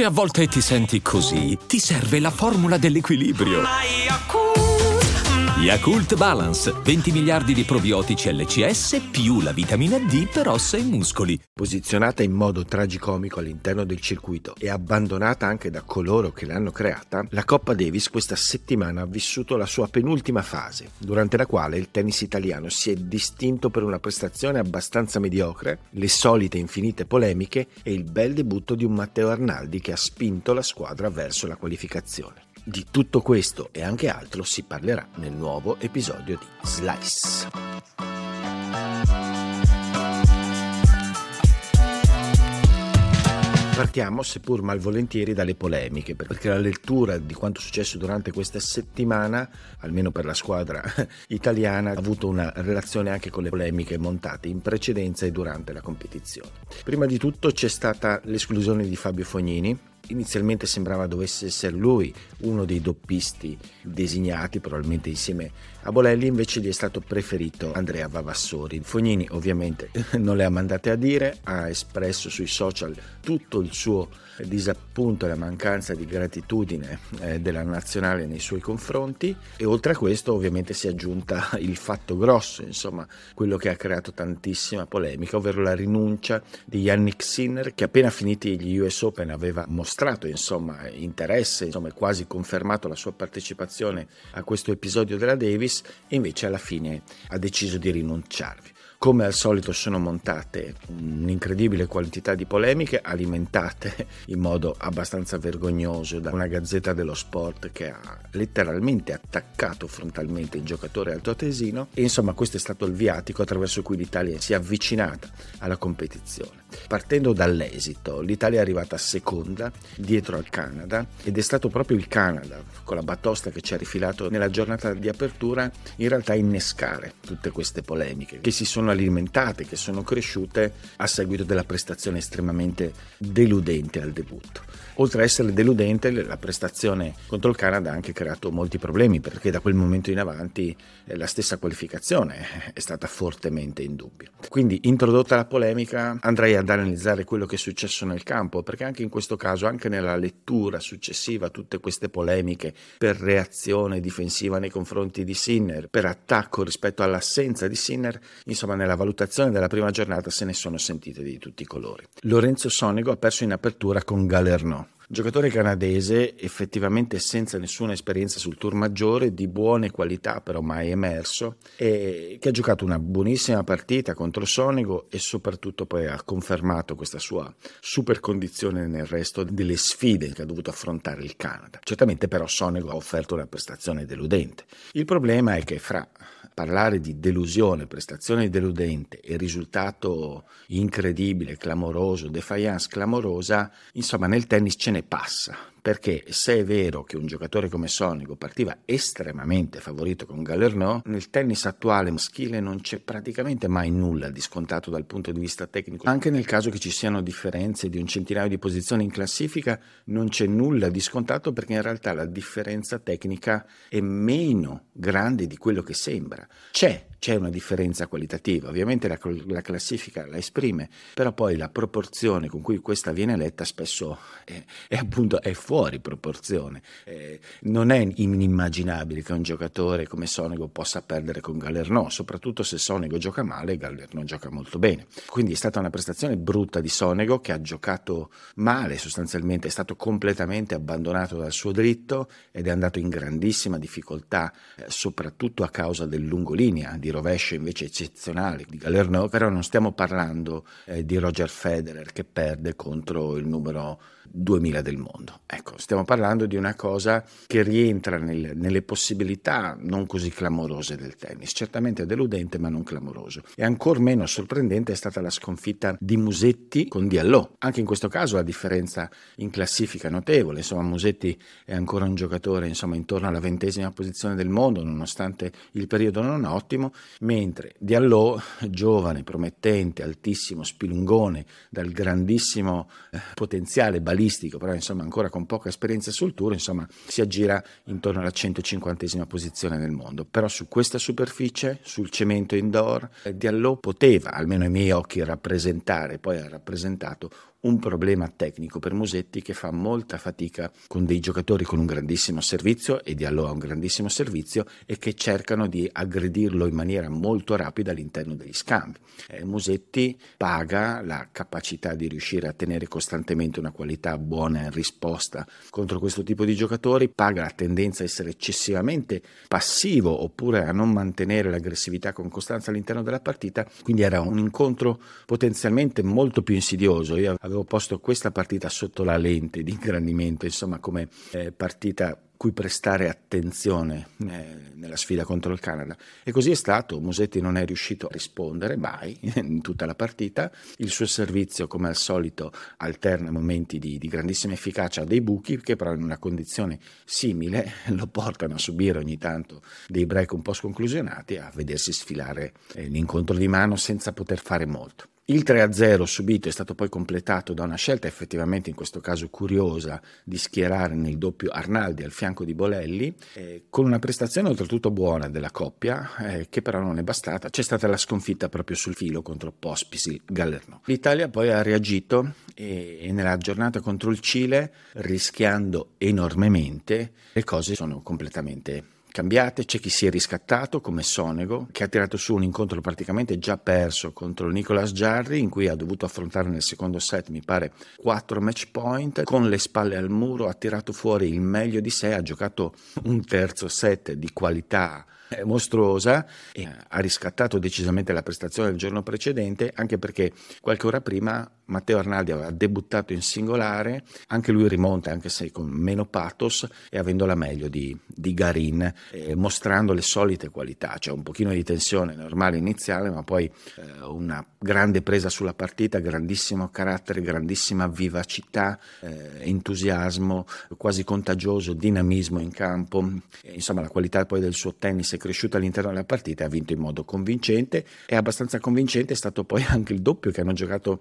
Se a volte ti senti così, ti serve la formula dell'equilibrio. Yakult Balance, 20 miliardi di probiotici LCS più la vitamina D per ossa e muscoli. Posizionata in modo tragicomico all'interno del circuito e abbandonata anche da coloro che l'hanno creata, la Coppa Davis questa settimana ha vissuto la sua penultima fase, durante la quale il tennis italiano si è distinto per una prestazione abbastanza mediocre, le solite infinite polemiche e il bel debutto di un Matteo Arnaldi che ha spinto la squadra verso la qualificazione. Di tutto questo e anche altro si parlerà nel nuovo episodio di Slice. Partiamo, seppur malvolentieri, dalle polemiche, perché la lettura di quanto successo durante questa settimana, almeno per la squadra italiana, ha avuto una relazione anche con le polemiche montate in precedenza e durante la competizione. Prima di tutto c'è stata l'esclusione di Fabio Fognini, inizialmente sembrava dovesse essere lui uno dei doppisti designati, probabilmente insieme a Bolelli, invece gli è stato preferito Andrea Vavassori. Fognini ovviamente non le ha mandate a dire, ha espresso sui social tutto il suo disappunto e la mancanza di gratitudine eh, della nazionale nei suoi confronti e oltre a questo ovviamente si è aggiunta il fatto grosso, insomma quello che ha creato tantissima polemica, ovvero la rinuncia di Yannick Sinner che appena finiti gli US Open aveva mostrato insomma interesse, insomma quasi confermato la sua partecipazione a questo episodio della Davis e invece alla fine ha deciso di rinunciarvi. Come al solito sono montate un'incredibile quantità di polemiche alimentate in modo abbastanza vergognoso da una gazzetta dello sport che ha letteralmente attaccato frontalmente il giocatore altoatesino e insomma questo è stato il viatico attraverso cui l'Italia si è avvicinata alla competizione. Partendo dall'esito, l'Italia è arrivata seconda dietro al Canada ed è stato proprio il Canada con la batosta che ci ha rifilato nella giornata di apertura in realtà innescare tutte queste polemiche che si sono alimentate, che sono cresciute a seguito della prestazione estremamente deludente al debutto. Oltre a essere deludente, la prestazione contro il Canada ha anche creato molti problemi perché da quel momento in avanti eh, la stessa qualificazione è stata fortemente in dubbio. Quindi, introdotta la polemica, andrei ad analizzare quello che è successo nel campo perché anche in questo caso, anche nella lettura successiva tutte queste polemiche per reazione difensiva nei confronti di Sinner, per attacco rispetto all'assenza di Sinner, insomma nella valutazione della prima giornata se ne sono sentite di tutti i colori. Lorenzo Sonego ha perso in apertura con Galerno Giocatore canadese effettivamente senza nessuna esperienza sul tour maggiore, di buone qualità però mai emerso, e che ha giocato una buonissima partita contro Sonego e soprattutto poi ha confermato questa sua super condizione nel resto delle sfide che ha dovuto affrontare il Canada. Certamente però Sonego ha offerto una prestazione deludente. Il problema è che fra parlare di delusione, prestazione deludente e risultato incredibile, clamoroso, defiance clamorosa, insomma nel tennis ce ne passa, perché se è vero che un giocatore come Sonico partiva estremamente favorito con Gallerno, nel tennis attuale maschile non c'è praticamente mai nulla di scontato dal punto di vista tecnico. Anche nel caso che ci siano differenze di un centinaio di posizioni in classifica, non c'è nulla di scontato perché in realtà la differenza tecnica è meno grande di quello che sembra. C'è c'è una differenza qualitativa, ovviamente la, la, classifica la esprime, però poi la proporzione con cui questa viene letta spesso è, è appunto è fuori proporzione. Eh, non è inimmaginabile che un giocatore come Sonego possa perdere con Galerno, soprattutto se Sonego gioca male e Galerno gioca molto bene. Quindi è stata una prestazione brutta di Sonego che ha giocato male, sostanzialmente è stato completamente abbandonato dal suo dritto ed è andato in grandissima difficoltà, eh, soprattutto a causa del lungolinea di rovescio invece eccezionale di Galerno, però non stiamo parlando eh, di Roger Federer che perde contro il numero 2000 del mondo. Ecco, stiamo parlando di una cosa che rientra nel, nelle possibilità non così clamorose del tennis, certamente deludente ma non clamoroso. E ancor meno sorprendente è stata la sconfitta di Musetti con Diallo. Anche in questo caso la differenza in classifica è notevole, insomma Musetti è ancora un giocatore insomma, intorno alla ventesima posizione del mondo nonostante il periodo non ottimo, mentre Diallo, giovane, promettente, altissimo, spilungone, dal grandissimo eh, potenziale balistico, però insomma ancora con poca esperienza sul tour, insomma si aggira intorno alla 150 posizione nel mondo. Però su questa superficie, sul cemento indoor, eh, Diallo poteva, almeno ai miei occhi, rappresentare, poi ha rappresentato un problema tecnico per Musetti che fa molta fatica con dei giocatori con un grandissimo servizio e di allora un grandissimo servizio e che cercano di aggredirlo in maniera molto rapida all'interno degli scambi. Eh, Musetti paga la capacità di riuscire a tenere costantemente una qualità buona in risposta contro questo tipo di giocatori, paga la tendenza a essere eccessivamente passivo oppure a non mantenere l'aggressività con costanza all'interno della partita, quindi era un incontro potenzialmente molto più insidioso. Io avevo posto questa partita sotto la lente di ingrandimento, insomma come eh, partita cui prestare attenzione eh, nella sfida contro il Canada. E così è stato, Musetti non è riuscito a rispondere mai in tutta la partita, il suo servizio come al solito alterna momenti di, di grandissima efficacia a dei buchi che però in una condizione simile lo portano a subire ogni tanto dei break un po' sconclusionati a vedersi sfilare eh, l'incontro di mano senza poter fare molto. Il 3-0 subito è stato poi completato da una scelta effettivamente in questo caso curiosa di schierare nel doppio Arnaldi al fianco di Bolelli, eh, con una prestazione oltretutto buona della coppia, eh, che però non è bastata. C'è stata la sconfitta proprio sul filo contro Pospisil Gallerno. L'Italia poi ha reagito e, e nella giornata contro il Cile, rischiando enormemente, le cose sono completamente cambiate, c'è chi si è riscattato come Sonego, che ha tirato su un incontro praticamente già perso contro Nicolas Jarry, in cui ha dovuto affrontare nel secondo set, mi pare, quattro match point, con le spalle al muro ha tirato fuori il meglio di sé, ha giocato un terzo set di qualità mostruosa e ha riscattato decisamente la prestazione del giorno precedente, anche perché qualche ora prima Matteo Arnaldi aveva debuttato in singolare, anche lui rimonta, anche se con meno pathos e avendo la meglio di, di Garin, eh, mostrando le solite qualità, cioè un pochino di tensione normale iniziale, ma poi eh, una grande presa sulla partita, grandissimo carattere, grandissima vivacità, eh, entusiasmo, quasi contagioso, dinamismo in campo, insomma la qualità poi del suo tennis è cresciuta all'interno della partita e ha vinto in modo convincente. E abbastanza convincente è stato poi anche il doppio che hanno giocato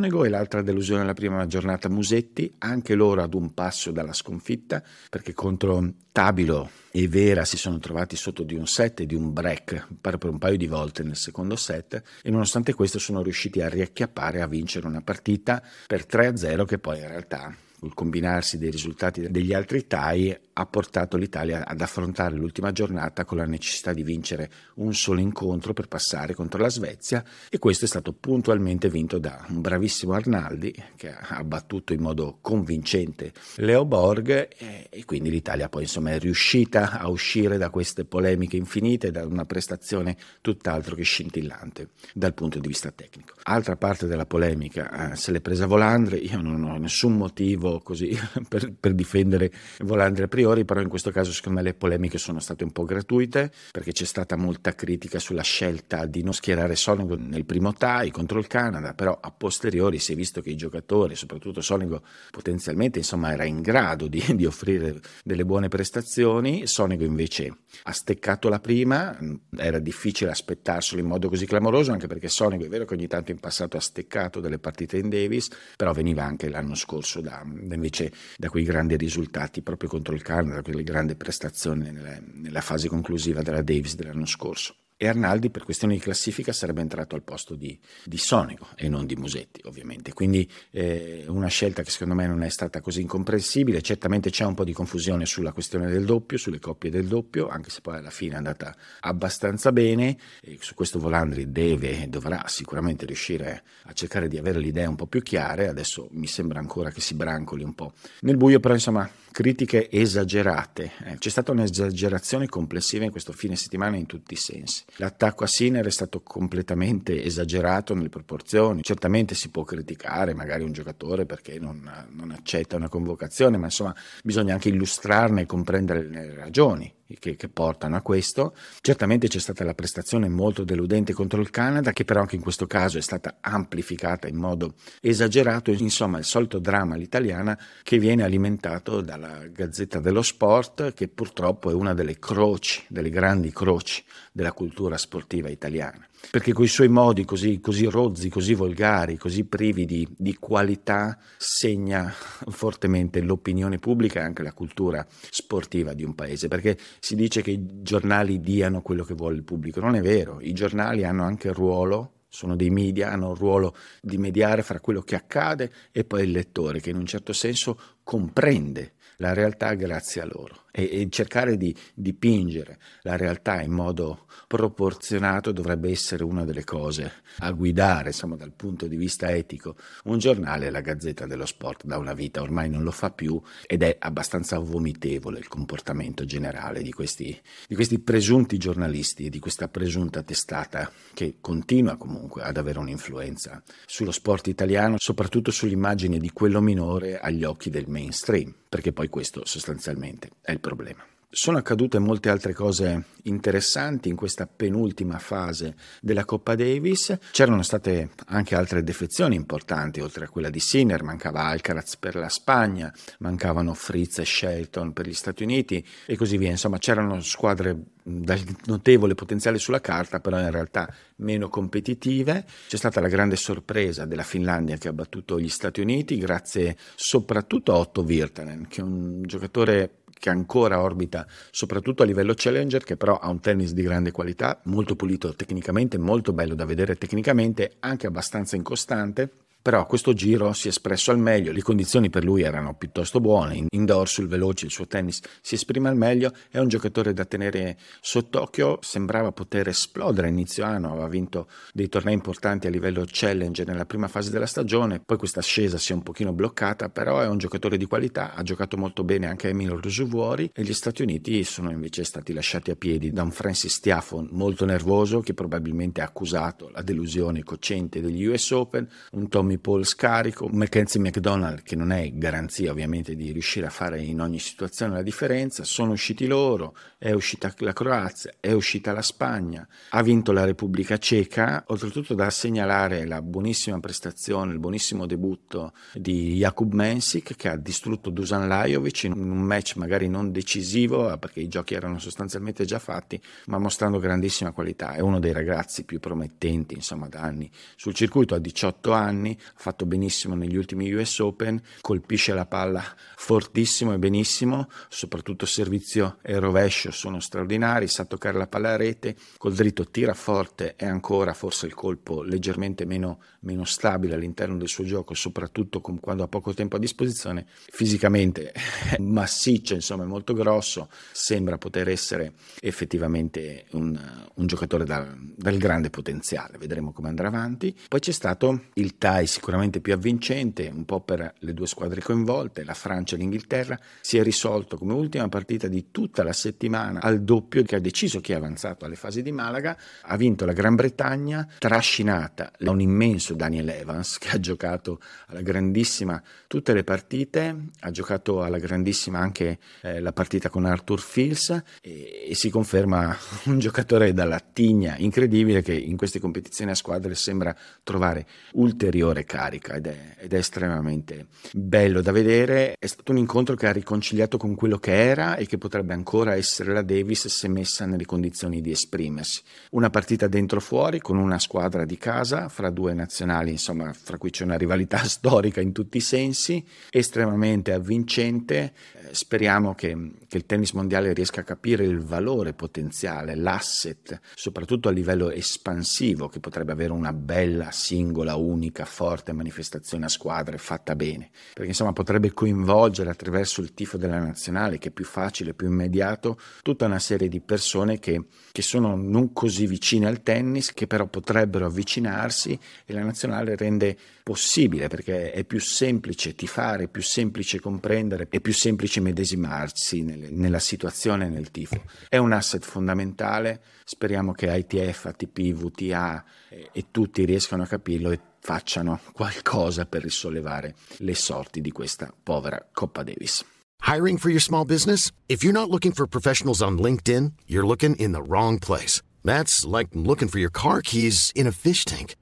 Sonego e l'altra delusione nella prima giornata Musetti, anche loro ad un passo dalla sconfitta perché contro Tabilo e Vera si sono trovati sotto di un set e di un break per un paio di volte nel secondo set e nonostante questo sono riusciti a riacchiappare a vincere una partita per 3-0 che poi in realtà il combinarsi dei risultati degli altri TAI ha portato l'Italia ad affrontare l'ultima giornata con la necessità di vincere un solo incontro per passare contro la Svezia e questo è stato puntualmente vinto da un bravissimo Arnaldi che ha battuto in modo convincente Leo Borg e, quindi l'Italia poi insomma è riuscita a uscire da queste polemiche infinite da una prestazione tutt'altro che scintillante dal punto di vista tecnico. Altra parte della polemica eh, se l'è presa Volandre, io non ho nessun motivo così per, per difendere Volandri a priori, però in questo caso secondo me le polemiche sono state un po' gratuite perché c'è stata molta critica sulla scelta di non schierare Sonego nel primo tie contro il Canada, però a posteriori si è visto che i giocatori, soprattutto Sonego, potenzialmente insomma era in grado di, di offrire delle buone prestazioni, Sonego invece ha steccato la prima, era difficile aspettarselo in modo così clamoroso anche perché Sonego è vero che ogni tanto in passato ha steccato delle partite in Davis, però veniva anche l'anno scorso da, invece da quei grandi risultati proprio contro il Canada, quelle grandi prestazioni nella, nella fase conclusiva della Davis dell'anno scorso e Arnaldi per questioni di classifica sarebbe entrato al posto di, di Sonico e non di Musetti ovviamente, quindi eh, una scelta che secondo me non è stata così incomprensibile, certamente c'è un po' di confusione sulla questione del doppio, sulle coppie del doppio, anche se poi alla fine è andata abbastanza bene, e su questo Volandri deve e dovrà sicuramente riuscire a cercare di avere le idee un po' più chiare, adesso mi sembra ancora che si brancoli un po' nel buio, però insomma critiche esagerate, eh, c'è stata un'esagerazione complessiva in questo fine settimana in tutti i sensi. L'attacco a Sinner è stato completamente esagerato nelle proporzioni. Certamente si può criticare magari un giocatore perché non, non accetta una convocazione, ma insomma bisogna anche illustrarne e comprendere le ragioni che, che, portano a questo. Certamente c'è stata la prestazione molto deludente contro il Canada, che però anche in questo caso è stata amplificata in modo esagerato. Insomma, il solito dramma all'italiana che viene alimentato dalla Gazzetta dello Sport, che purtroppo è una delle croci, delle grandi croci della cultura sportiva italiana perché con i suoi modi così, così rozzi, così volgari, così privi di, di, qualità, segna fortemente l'opinione pubblica e anche la cultura sportiva di un paese, perché si dice che i giornali diano quello che vuole il pubblico, non è vero, i giornali hanno anche il ruolo sono dei media, hanno un ruolo di mediare fra quello che accade e poi il lettore che in un certo senso comprende la realtà grazie a loro e, e cercare di dipingere la realtà in modo proporzionato dovrebbe essere una delle cose a guidare, insomma, dal punto di vista etico. Un giornale, la Gazzetta dello Sport, da una vita ormai non lo fa più ed è abbastanza vomitevole il comportamento generale di questi, di questi presunti giornalisti e di questa presunta testata che continua comunque ad avere un'influenza sullo sport italiano, soprattutto sull'immagine di quello minore agli occhi del mainstream, perché poi questo sostanzialmente è il problema. Sono accadute molte altre cose interessanti in questa penultima fase della Coppa Davis. C'erano state anche altre defezioni importanti, oltre a quella di Sinner, mancava Alcaraz per la Spagna, mancavano Fritz e Shelton per gli Stati Uniti e così via. Insomma, c'erano squadre dal notevole potenziale sulla carta, però in realtà meno competitive. C'è stata la grande sorpresa della Finlandia che ha battuto gli Stati Uniti, grazie soprattutto a Otto Virtanen, che è un giocatore che ancora orbita soprattutto a livello challenger, che però ha un tennis di grande qualità, molto pulito tecnicamente, molto bello da vedere tecnicamente, anche abbastanza incostante però questo giro si è espresso al meglio, le condizioni per lui erano piuttosto buone, indoor sul veloce il suo tennis si esprime al meglio, è un giocatore da tenere sott'occhio, sembrava poter esplodere a inizio anno, aveva vinto dei tornei importanti a livello challenge nella prima fase della stagione, poi questa ascesa si è un pochino bloccata, però è un giocatore di qualità, ha giocato molto bene anche Emilio Rusuvuori e gli Stati Uniti sono invece stati lasciati a piedi da un Francis Tiafon molto nervoso che probabilmente ha accusato la delusione cocente degli US Open, un Tom Tommy Paul scarico, Mackenzie McDonald che non è garanzia ovviamente di riuscire a fare in ogni situazione la differenza, sono usciti loro, è uscita la Croazia, è uscita la Spagna, ha vinto la Repubblica Ceca, oltretutto da segnalare la buonissima prestazione, il buonissimo debutto di Jakub Mensik che ha distrutto Dusan Lajovic in un match magari non decisivo perché i giochi erano sostanzialmente già fatti, ma mostrando grandissima qualità, è uno dei ragazzi più promettenti insomma da anni sul circuito, a 18 anni, ha fatto benissimo negli ultimi US Open, colpisce la palla fortissimo e benissimo, soprattutto servizio e rovescio sono straordinari, sa toccare la palla a rete, col dritto tira forte e ancora forse il colpo leggermente meno, meno stabile all'interno del suo gioco, soprattutto quando ha poco tempo a disposizione, fisicamente è massiccio, insomma è molto grosso, sembra poter essere effettivamente un, un giocatore da, dal grande potenziale, vedremo come andrà avanti. Poi c'è stato il tie sicuramente più avvincente, un po' per le due squadre coinvolte, la Francia e l'Inghilterra, si è risolto come ultima partita di tutta la settimana al doppio che ha deciso chi è avanzato alle fasi di Malaga, ha vinto la Gran Bretagna, trascinata da un immenso Daniel Evans che ha giocato alla grandissima tutte le partite, ha giocato alla grandissima anche eh, la partita con Arthur Fils e, e si conferma un giocatore dalla tigna incredibile che in queste competizioni a squadre sembra trovare ulteriore ulteriore carica ed è, ed è, estremamente bello da vedere. È stato un incontro che ha riconciliato con quello che era e che potrebbe ancora essere la Davis se messa nelle condizioni di esprimersi. Una partita dentro fuori con una squadra di casa fra due nazionali, insomma, fra cui c'è una rivalità storica in tutti i sensi, estremamente avvincente. Eh, speriamo che, che il tennis mondiale riesca a capire il valore potenziale, l'asset, soprattutto a livello espansivo, che potrebbe avere una bella singola, unica, forte forte manifestazione a squadre fatta bene, perché insomma potrebbe coinvolgere attraverso il tifo della nazionale, che è più facile, più immediato, tutta una serie di persone che, che sono non così vicine al tennis, che però potrebbero avvicinarsi e la nazionale rende possibile perché è più semplice tifare, più semplice comprendere, è più semplice medesimarsi nelle, nella situazione nel tifo. È un asset fondamentale, speriamo che ITF, ATP, VTA e, e tutti riescano a capirlo e facciano qualcosa per risollevare le sorti di questa povera Coppa Davis. Hiring for your small business? If you're not looking for professionals on LinkedIn, you're looking in the wrong place. That's like looking for your car keys in a fish tank.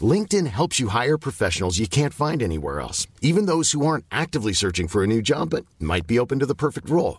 LinkedIn helps you hire professionals you can't find anywhere else, even those who aren't actively searching for a new job but might be open to the perfect role.